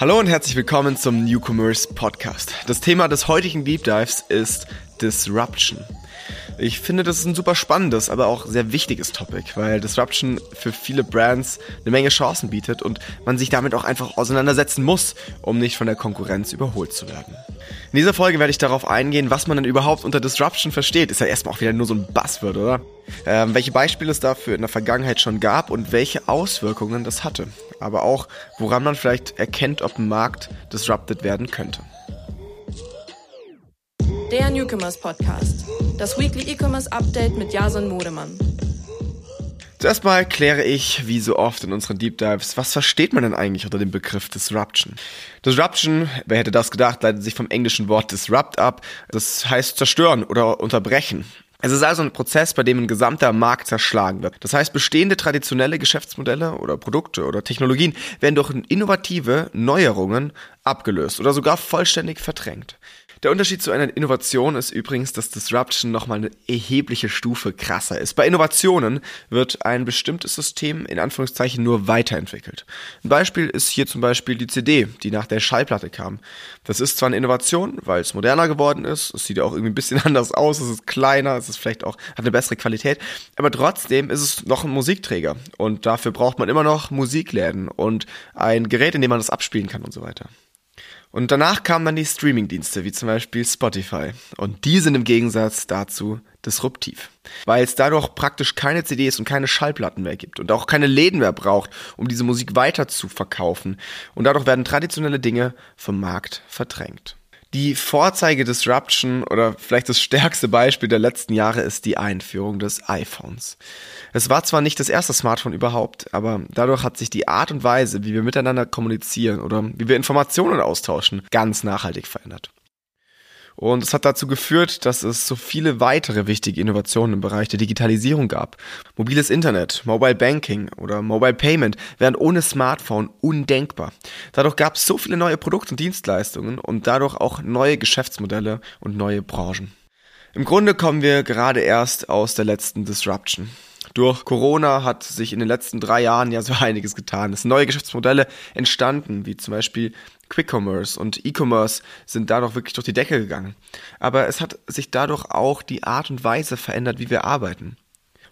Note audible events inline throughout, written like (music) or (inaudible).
Hallo und herzlich willkommen zum New Commerce Podcast. Das Thema des heutigen Deep Dives ist Disruption. Ich finde, das ist ein super spannendes, aber auch sehr wichtiges Topic, weil Disruption für viele Brands eine Menge Chancen bietet und man sich damit auch einfach auseinandersetzen muss, um nicht von der Konkurrenz überholt zu werden. In dieser Folge werde ich darauf eingehen, was man denn überhaupt unter Disruption versteht. Ist ja erstmal auch wieder nur so ein Buzzword, oder? Ähm, welche Beispiele es dafür in der Vergangenheit schon gab und welche Auswirkungen das hatte aber auch, woran man vielleicht erkennt, ob ein Markt disrupted werden könnte. Der Newcomers Podcast. Das Weekly E-Commerce Update mit Jason Modemann. Zuerst mal kläre ich, wie so oft in unseren Deep Dives, was versteht man denn eigentlich unter dem Begriff Disruption? Disruption, wer hätte das gedacht, leitet sich vom englischen Wort disrupt ab. Das heißt zerstören oder unterbrechen. Es ist also ein Prozess, bei dem ein gesamter Markt zerschlagen wird. Das heißt, bestehende traditionelle Geschäftsmodelle oder Produkte oder Technologien werden durch innovative Neuerungen abgelöst oder sogar vollständig verdrängt. Der Unterschied zu einer Innovation ist übrigens, dass Disruption nochmal eine erhebliche Stufe krasser ist. Bei Innovationen wird ein bestimmtes System in Anführungszeichen nur weiterentwickelt. Ein Beispiel ist hier zum Beispiel die CD, die nach der Schallplatte kam. Das ist zwar eine Innovation, weil es moderner geworden ist, es sieht ja auch irgendwie ein bisschen (laughs) anders aus, es ist kleiner, es ist vielleicht auch, hat eine bessere Qualität, aber trotzdem ist es noch ein Musikträger und dafür braucht man immer noch Musikläden und ein Gerät, in dem man das abspielen kann und so weiter. Und danach kamen dann die Streamingdienste, wie zum Beispiel Spotify. Und die sind im Gegensatz dazu disruptiv. Weil es dadurch praktisch keine CDs und keine Schallplatten mehr gibt und auch keine Läden mehr braucht, um diese Musik weiter zu verkaufen. Und dadurch werden traditionelle Dinge vom Markt verdrängt. Die Vorzeige Disruption oder vielleicht das stärkste Beispiel der letzten Jahre ist die Einführung des iPhones. Es war zwar nicht das erste Smartphone überhaupt, aber dadurch hat sich die Art und Weise, wie wir miteinander kommunizieren oder wie wir Informationen austauschen, ganz nachhaltig verändert. Und es hat dazu geführt, dass es so viele weitere wichtige Innovationen im Bereich der Digitalisierung gab. Mobiles Internet, Mobile Banking oder Mobile Payment wären ohne Smartphone undenkbar. Dadurch gab es so viele neue Produkte und Dienstleistungen und dadurch auch neue Geschäftsmodelle und neue Branchen. Im Grunde kommen wir gerade erst aus der letzten Disruption. Durch Corona hat sich in den letzten drei Jahren ja so (laughs) einiges getan. Es sind neue Geschäftsmodelle entstanden, wie zum Beispiel Quick Commerce und E-Commerce sind dadurch wirklich durch die Decke gegangen. Aber es hat sich dadurch auch die Art und Weise verändert, wie wir arbeiten.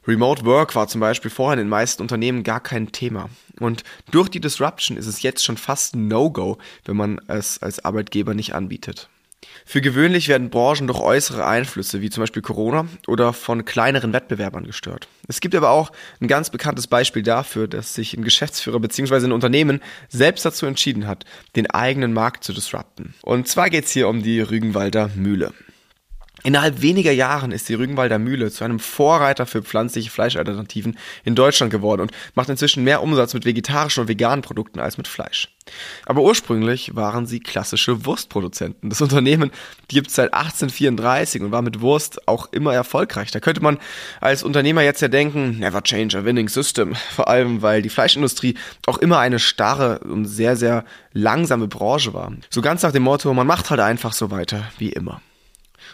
Remote Work war zum Beispiel vorher in den meisten Unternehmen gar kein Thema. Und durch die Disruption ist es jetzt schon fast ein No-Go, wenn man es als Arbeitgeber nicht anbietet. Für gewöhnlich werden Branchen durch äußere Einflüsse, wie zum Beispiel Corona, oder von kleineren Wettbewerbern gestört. Es gibt aber auch ein ganz bekanntes Beispiel dafür, dass sich ein Geschäftsführer bzw. ein Unternehmen selbst dazu entschieden hat, den eigenen Markt zu disrupten. Und zwar geht es hier um die Rügenwalder Mühle. Innerhalb weniger Jahren ist die Rügenwalder Mühle zu einem Vorreiter für pflanzliche Fleischalternativen in Deutschland geworden und macht inzwischen mehr Umsatz mit vegetarischen und veganen Produkten als mit Fleisch. Aber ursprünglich waren sie klassische Wurstproduzenten. Das Unternehmen gibt es seit 1834 und war mit Wurst auch immer erfolgreich. Da könnte man als Unternehmer jetzt ja denken, never change a winning system. Vor allem, weil die Fleischindustrie auch immer eine starre und sehr, sehr langsame Branche war. So ganz nach dem Motto, man macht halt einfach so weiter wie immer.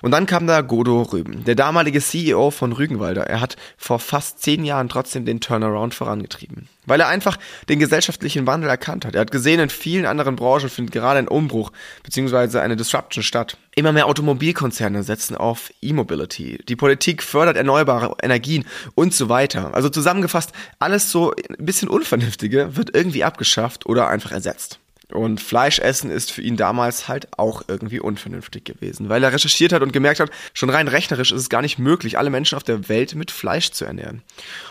Und dann kam da Godo Rüben, der damalige CEO von Rügenwalder. Er hat vor fast zehn Jahren trotzdem den Turnaround vorangetrieben. Weil er einfach den gesellschaftlichen Wandel erkannt hat. Er hat gesehen, in vielen anderen Branchen findet gerade ein Umbruch bzw. eine Disruption statt. Immer mehr Automobilkonzerne setzen auf E-Mobility. Die Politik fördert erneuerbare Energien und so weiter. Also zusammengefasst, alles so ein bisschen Unvernünftige wird irgendwie abgeschafft oder einfach ersetzt. Und Fleischessen ist für ihn damals halt auch irgendwie unvernünftig gewesen, weil er recherchiert hat und gemerkt hat, schon rein rechnerisch ist es gar nicht möglich, alle Menschen auf der Welt mit Fleisch zu ernähren.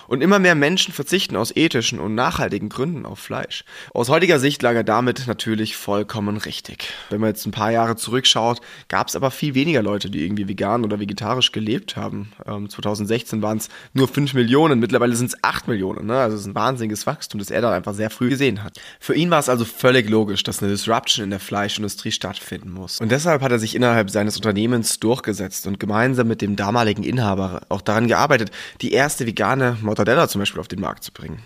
Und immer mehr Menschen verzichten aus ethischen und nachhaltigen Gründen auf Fleisch. Aus heutiger Sicht lag er damit natürlich vollkommen richtig. Wenn man jetzt ein paar Jahre zurückschaut, gab es aber viel weniger Leute, die irgendwie vegan oder vegetarisch gelebt haben. Ähm, 2016 waren es nur 5 Millionen, mittlerweile sind es 8 Millionen. Ne? Also es ist ein wahnsinniges Wachstum, das er da einfach sehr früh gesehen hat. Für ihn war es also völlig logisch, dass eine Disruption in der Fleischindustrie stattfinden muss. Und deshalb hat er sich innerhalb seines Unternehmens durchgesetzt und gemeinsam mit dem damaligen Inhaber auch daran gearbeitet, die erste vegane Mortadella zum Beispiel auf den Markt zu bringen.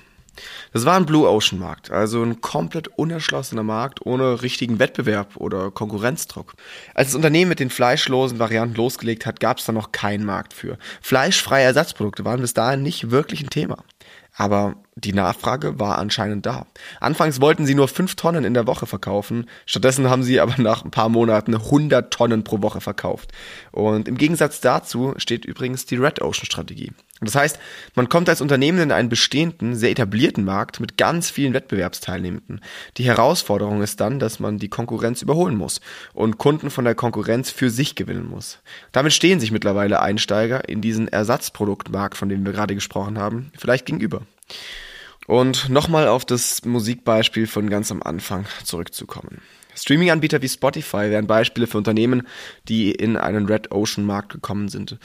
Das war ein Blue Ocean Markt, also ein komplett unerschlossener Markt ohne richtigen Wettbewerb oder Konkurrenzdruck. Als das Unternehmen mit den fleischlosen Varianten losgelegt hat, gab es da noch keinen Markt für. Fleischfreie Ersatzprodukte waren bis dahin nicht wirklich ein Thema. Aber die Nachfrage war anscheinend da. Anfangs wollten sie nur fünf Tonnen in der Woche verkaufen. Stattdessen haben sie aber nach ein paar Monaten 100 Tonnen pro Woche verkauft. Und im Gegensatz dazu steht übrigens die Red Ocean Strategie. Das heißt, man kommt als Unternehmen in einen bestehenden, sehr etablierten Markt mit ganz vielen Wettbewerbsteilnehmenden. Die Herausforderung ist dann, dass man die Konkurrenz überholen muss und Kunden von der Konkurrenz für sich gewinnen muss. Damit stehen sich mittlerweile Einsteiger in diesen Ersatzproduktmarkt, von dem wir gerade gesprochen haben, vielleicht gegenüber. Und nochmal auf das Musikbeispiel von ganz am Anfang zurückzukommen. Streaming-Anbieter wie Spotify wären Beispiele für Unternehmen, die in einen Red Ocean Markt gekommen sind.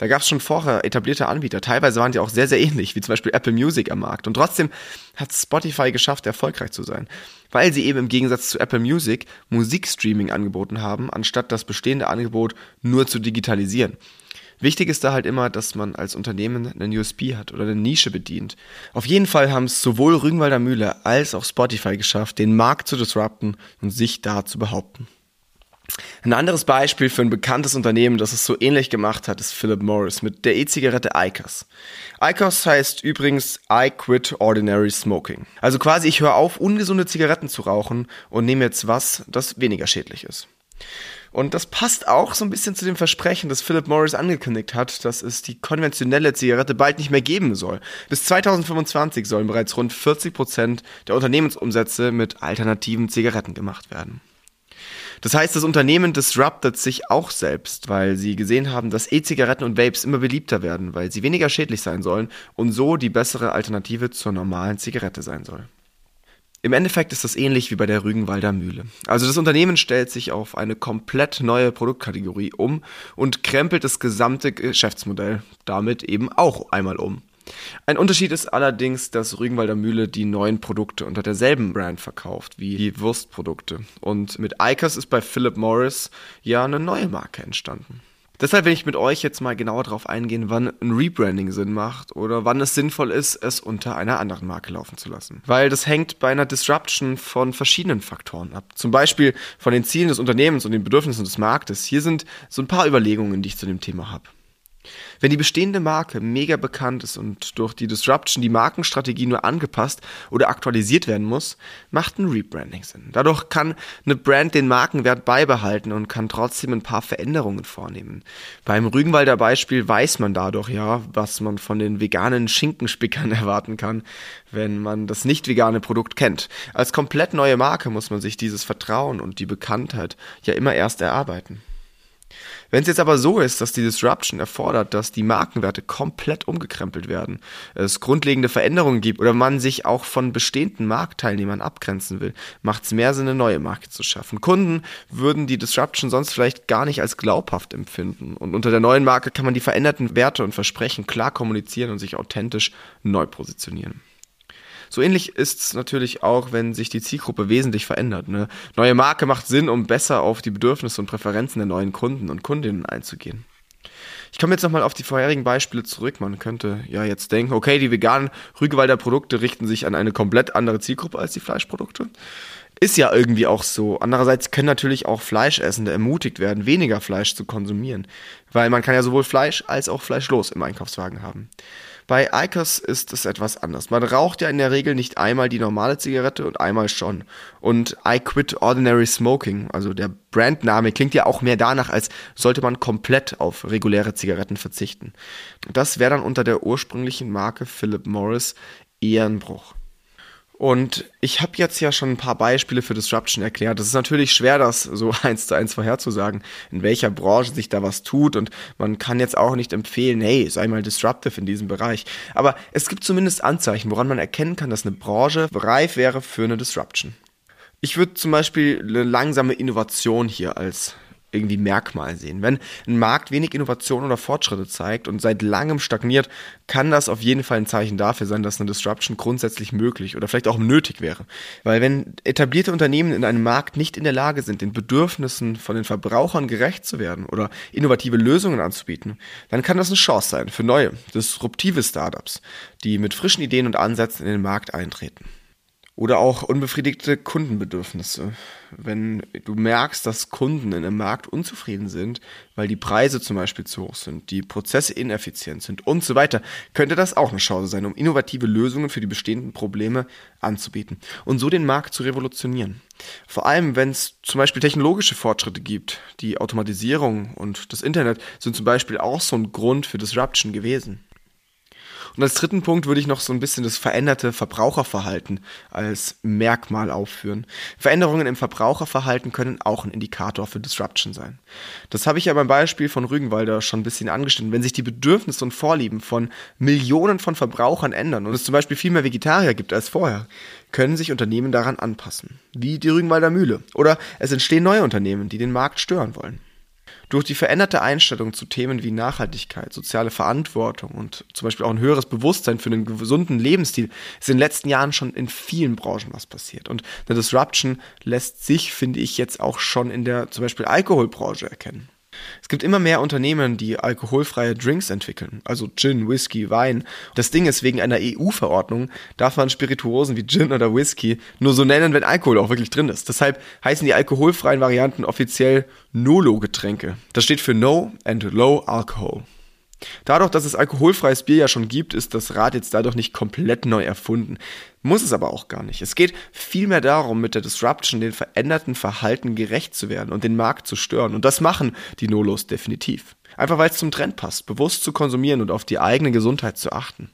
Da gab es schon vorher etablierte Anbieter. Teilweise waren die auch sehr, sehr ähnlich, wie zum Beispiel Apple Music am Markt. Und trotzdem hat Spotify geschafft, erfolgreich zu sein. Weil sie eben im Gegensatz zu Apple Music Musikstreaming angeboten haben, anstatt das bestehende Angebot nur zu digitalisieren. Wichtig ist da halt immer, dass man als Unternehmen einen USP hat oder eine Nische bedient. Auf jeden Fall haben es sowohl Rügenwalder Mühle als auch Spotify geschafft, den Markt zu disrupten und sich da zu behaupten. Ein anderes Beispiel für ein bekanntes Unternehmen, das es so ähnlich gemacht hat, ist Philip Morris mit der E-Zigarette ICOS. ICOS heißt übrigens I Quit Ordinary Smoking. Also quasi ich höre auf, ungesunde Zigaretten zu rauchen und nehme jetzt was, das weniger schädlich ist. Und das passt auch so ein bisschen zu dem Versprechen, das Philip Morris angekündigt hat, dass es die konventionelle Zigarette bald nicht mehr geben soll. Bis 2025 sollen bereits rund 40 Prozent der Unternehmensumsätze mit alternativen Zigaretten gemacht werden. Das heißt, das Unternehmen disruptet sich auch selbst, weil sie gesehen haben, dass E-Zigaretten und Vapes immer beliebter werden, weil sie weniger schädlich sein sollen und so die bessere Alternative zur normalen Zigarette sein soll. Im Endeffekt ist das ähnlich wie bei der Rügenwalder Mühle. Also das Unternehmen stellt sich auf eine komplett neue Produktkategorie um und krempelt das gesamte Geschäftsmodell damit eben auch einmal um. Ein Unterschied ist allerdings, dass Rügenwalder Mühle die neuen Produkte unter derselben Brand verkauft wie die Wurstprodukte. Und mit Icos ist bei Philip Morris ja eine neue Marke entstanden. Deshalb will ich mit euch jetzt mal genauer darauf eingehen, wann ein Rebranding Sinn macht oder wann es sinnvoll ist, es unter einer anderen Marke laufen zu lassen. Weil das hängt bei einer Disruption von verschiedenen Faktoren ab. Zum Beispiel von den Zielen des Unternehmens und den Bedürfnissen des Marktes. Hier sind so ein paar Überlegungen, die ich zu dem Thema habe. Wenn die bestehende Marke mega bekannt ist und durch die Disruption die Markenstrategie nur angepasst oder aktualisiert werden muss, macht ein Rebranding Sinn. Dadurch kann eine Brand den Markenwert beibehalten und kann trotzdem ein paar Veränderungen vornehmen. Beim Rügenwalder Beispiel weiß man dadurch ja, was man von den veganen Schinkenspickern (laughs) erwarten kann, wenn man das nicht vegane Produkt kennt. Als komplett neue Marke muss man sich dieses Vertrauen und die Bekanntheit ja immer erst erarbeiten. Wenn es jetzt aber so ist, dass die Disruption erfordert, dass die Markenwerte komplett umgekrempelt werden, es grundlegende Veränderungen gibt oder man sich auch von bestehenden Marktteilnehmern abgrenzen will, macht es mehr Sinn, eine neue Marke zu schaffen. Kunden würden die Disruption sonst vielleicht gar nicht als glaubhaft empfinden. Und unter der neuen Marke kann man die veränderten Werte und Versprechen klar kommunizieren und sich authentisch neu positionieren. So ähnlich ist es natürlich auch, wenn sich die Zielgruppe wesentlich verändert. Eine neue Marke macht Sinn, um besser auf die Bedürfnisse und Präferenzen der neuen Kunden und Kundinnen einzugehen. Ich komme jetzt nochmal auf die vorherigen Beispiele zurück. Man könnte ja jetzt denken, okay, die veganen Rügewalder Produkte richten sich an eine komplett andere Zielgruppe als die Fleischprodukte. Ist ja irgendwie auch so. Andererseits können natürlich auch Fleischessende ermutigt werden, weniger Fleisch zu konsumieren, weil man kann ja sowohl Fleisch als auch fleischlos im Einkaufswagen haben. Bei Icos ist es etwas anders. Man raucht ja in der Regel nicht einmal die normale Zigarette und einmal schon. Und I Quit Ordinary Smoking, also der Brandname, klingt ja auch mehr danach, als sollte man komplett auf reguläre Zigaretten verzichten. Das wäre dann unter der ursprünglichen Marke Philip Morris eher ein Bruch. Und ich habe jetzt ja schon ein paar Beispiele für Disruption erklärt. Es ist natürlich schwer, das so (laughs) eins zu eins vorherzusagen, in welcher Branche sich da was tut. Und man kann jetzt auch nicht empfehlen, hey, sei mal disruptive in diesem Bereich. Aber es gibt zumindest Anzeichen, woran man erkennen kann, dass eine Branche reif wäre für eine Disruption. Ich würde zum Beispiel eine langsame Innovation hier als irgendwie Merkmal sehen. Wenn ein Markt wenig Innovation oder Fortschritte zeigt und seit langem stagniert, kann das auf jeden Fall ein Zeichen dafür sein, dass eine Disruption grundsätzlich möglich oder vielleicht auch nötig wäre. Weil wenn etablierte Unternehmen in einem Markt nicht in der Lage sind, den Bedürfnissen von den Verbrauchern gerecht zu werden oder innovative Lösungen anzubieten, dann kann das eine Chance sein für neue, disruptive Startups, die mit frischen Ideen und Ansätzen in den Markt eintreten. Oder auch unbefriedigte Kundenbedürfnisse. Wenn du merkst, dass Kunden in einem Markt unzufrieden sind, weil die Preise zum Beispiel zu hoch sind, die Prozesse ineffizient sind und so weiter, könnte das auch eine Chance sein, um innovative Lösungen für die bestehenden Probleme anzubieten und so den Markt zu revolutionieren. Vor allem, wenn es zum Beispiel technologische Fortschritte gibt. Die Automatisierung und das Internet sind zum Beispiel auch so ein Grund für Disruption gewesen. Und als dritten Punkt würde ich noch so ein bisschen das veränderte Verbraucherverhalten als Merkmal aufführen. Veränderungen im Verbraucherverhalten können auch ein Indikator für Disruption sein. Das habe ich ja beim Beispiel von Rügenwalder schon ein bisschen angeschnitten. Wenn sich die Bedürfnisse und Vorlieben von Millionen von Verbrauchern ändern und es zum Beispiel viel mehr Vegetarier gibt als vorher, können sich Unternehmen daran anpassen. Wie die Rügenwalder Mühle. Oder es entstehen neue Unternehmen, die den Markt stören wollen. Durch die veränderte Einstellung zu Themen wie Nachhaltigkeit, soziale Verantwortung und zum Beispiel auch ein höheres Bewusstsein für einen gesunden Lebensstil ist in den letzten Jahren schon in vielen Branchen was passiert. Und eine Disruption lässt sich, finde ich, jetzt auch schon in der zum Beispiel Alkoholbranche erkennen. Es gibt immer mehr Unternehmen, die alkoholfreie Drinks entwickeln, also Gin, Whisky, Wein. Das Ding ist, wegen einer EU-Verordnung darf man Spirituosen wie Gin oder Whisky nur so nennen, wenn Alkohol auch wirklich drin ist. Deshalb heißen die alkoholfreien Varianten offiziell NOLO-Getränke. Das steht für No and Low Alcohol. Dadurch, dass es alkoholfreies Bier ja schon gibt, ist das Rad jetzt dadurch nicht komplett neu erfunden. Muss es aber auch gar nicht. Es geht vielmehr darum, mit der Disruption den veränderten Verhalten gerecht zu werden und den Markt zu stören. Und das machen die Nolos definitiv. Einfach weil es zum Trend passt, bewusst zu konsumieren und auf die eigene Gesundheit zu achten.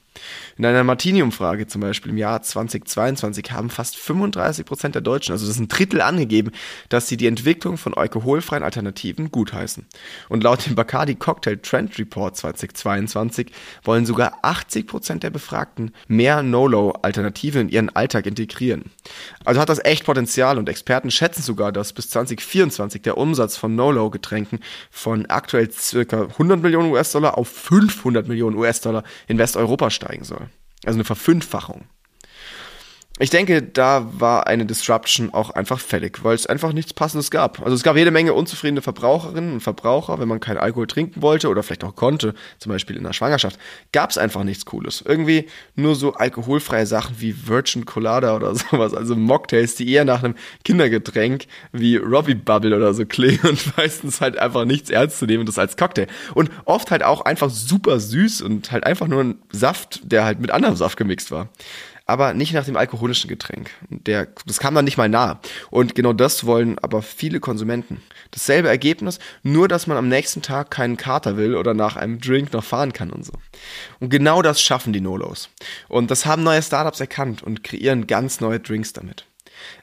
In einer Martini-Umfrage zum Beispiel im Jahr 2022 haben fast 35 Prozent der Deutschen, also das ist ein Drittel, angegeben, dass sie die Entwicklung von alkoholfreien Alternativen gutheißen. Und laut dem Bacardi Cocktail Trend Report 2022 wollen sogar 80 Prozent der Befragten mehr No-Low-Alternative in ihren Alltag integrieren. Also hat das echt Potenzial und Experten schätzen sogar, dass bis 2024 der Umsatz von No-Low-Getränken von aktuell circa 100 Millionen US-Dollar auf 500 Millionen US-Dollar in Westeuropa steigt steigen soll. Also eine Verfünffachung. Ich denke, da war eine Disruption auch einfach fällig, weil es einfach nichts Passendes gab. Also es gab jede Menge unzufriedene Verbraucherinnen und Verbraucher, wenn man keinen Alkohol trinken wollte oder vielleicht auch konnte, zum Beispiel in der Schwangerschaft, gab es einfach nichts Cooles. Irgendwie nur so alkoholfreie Sachen wie Virgin Colada oder (laughs) sowas, also Mocktails, die eher nach einem Kindergetränk wie Robbie Bubble oder so klingen und (laughs) meistens halt einfach nichts ernst zu nehmen, das als Cocktail. Und oft halt auch einfach super süß und halt einfach nur ein Saft, der halt mit anderem Saft gemixt war aber nicht nach dem alkoholischen Getränk. Der, das kam dann nicht mal nah. Und genau das wollen aber viele Konsumenten. Dasselbe Ergebnis, nur dass man am nächsten Tag keinen Kater will oder nach einem Drink noch fahren kann und so. Und genau das schaffen die Nolos. Und das haben neue Startups erkannt und kreieren ganz neue Drinks damit.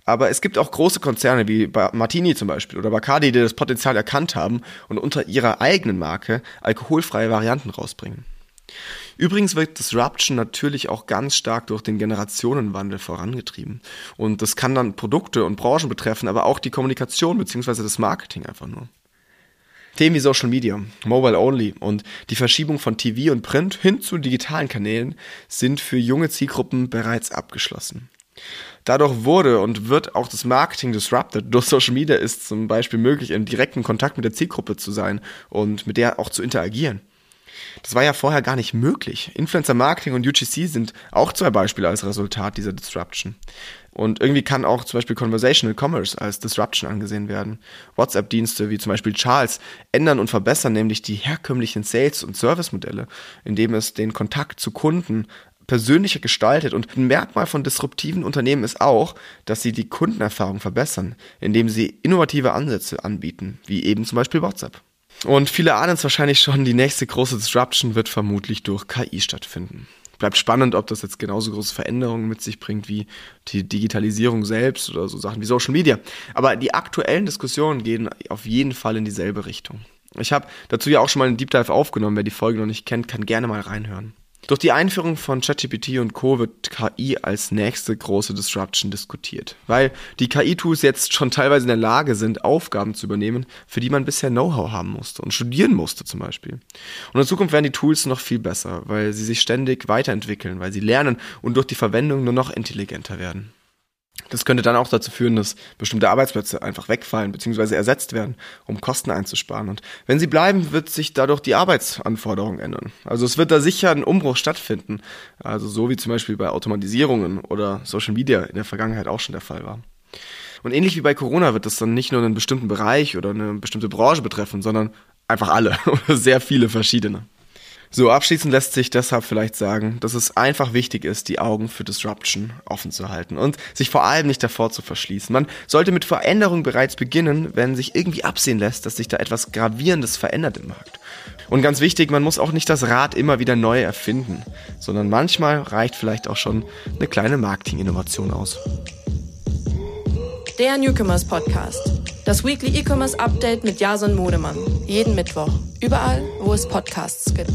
Aber es gibt auch große Konzerne wie Martini zum Beispiel oder Bacardi, die das Potenzial erkannt haben und unter ihrer eigenen Marke alkoholfreie Varianten rausbringen. Übrigens wird Disruption natürlich auch ganz stark durch den Generationenwandel vorangetrieben. Und das kann dann Produkte und Branchen betreffen, aber auch die Kommunikation bzw. das Marketing einfach nur. Themen wie Social Media, Mobile Only und die Verschiebung von TV und Print hin zu digitalen Kanälen sind für junge Zielgruppen bereits abgeschlossen. Dadurch wurde und wird auch das Marketing disrupted. Durch Social Media ist zum Beispiel möglich, in direkten Kontakt mit der Zielgruppe zu sein und mit der auch zu interagieren. Das war ja vorher gar nicht möglich. Influencer Marketing und UGC sind auch zwei Beispiele als Resultat dieser Disruption. Und irgendwie kann auch zum Beispiel Conversational Commerce als Disruption angesehen werden. WhatsApp-Dienste wie zum Beispiel Charles ändern und verbessern nämlich die herkömmlichen Sales- und Service-Modelle, indem es den Kontakt zu Kunden persönlicher gestaltet. Und ein Merkmal von disruptiven Unternehmen ist auch, dass sie die Kundenerfahrung verbessern, indem sie innovative Ansätze anbieten, wie eben zum Beispiel WhatsApp. Und viele ahnen es wahrscheinlich schon, die nächste große Disruption wird vermutlich durch KI stattfinden. Bleibt spannend, ob das jetzt genauso große Veränderungen mit sich bringt wie die Digitalisierung selbst oder so Sachen wie Social Media. Aber die aktuellen Diskussionen gehen auf jeden Fall in dieselbe Richtung. Ich habe dazu ja auch schon mal einen Deep Dive aufgenommen. Wer die Folge noch nicht kennt, kann gerne mal reinhören. Durch die Einführung von ChatGPT und Co. wird KI als nächste große Disruption diskutiert, weil die KI-Tools jetzt schon teilweise in der Lage sind, Aufgaben zu übernehmen, für die man bisher Know-how haben musste und studieren musste zum Beispiel. Und in Zukunft werden die Tools noch viel besser, weil sie sich ständig weiterentwickeln, weil sie lernen und durch die Verwendung nur noch intelligenter werden. Das könnte dann auch dazu führen, dass bestimmte Arbeitsplätze einfach wegfallen bzw. ersetzt werden, um Kosten einzusparen. Und wenn sie bleiben, wird sich dadurch die Arbeitsanforderung ändern. Also es wird da sicher ein Umbruch stattfinden. Also so wie zum Beispiel bei Automatisierungen oder Social Media in der Vergangenheit auch schon der Fall war. Und ähnlich wie bei Corona wird das dann nicht nur einen bestimmten Bereich oder eine bestimmte Branche betreffen, sondern einfach alle (laughs) oder sehr viele verschiedene. So, abschließend lässt sich deshalb vielleicht sagen, dass es einfach wichtig ist, die Augen für Disruption offen zu halten und sich vor allem nicht davor zu verschließen. Man sollte mit Veränderung bereits beginnen, wenn sich irgendwie absehen lässt, dass sich da etwas Gravierendes verändert im Markt. Und ganz wichtig, man muss auch nicht das Rad immer wieder neu erfinden, sondern manchmal reicht vielleicht auch schon eine kleine Marketing-Innovation aus. Der Newcomers Podcast. Das Weekly E-Commerce Update mit Jason Modemann. Jeden Mittwoch. Überall, wo es Podcasts gibt.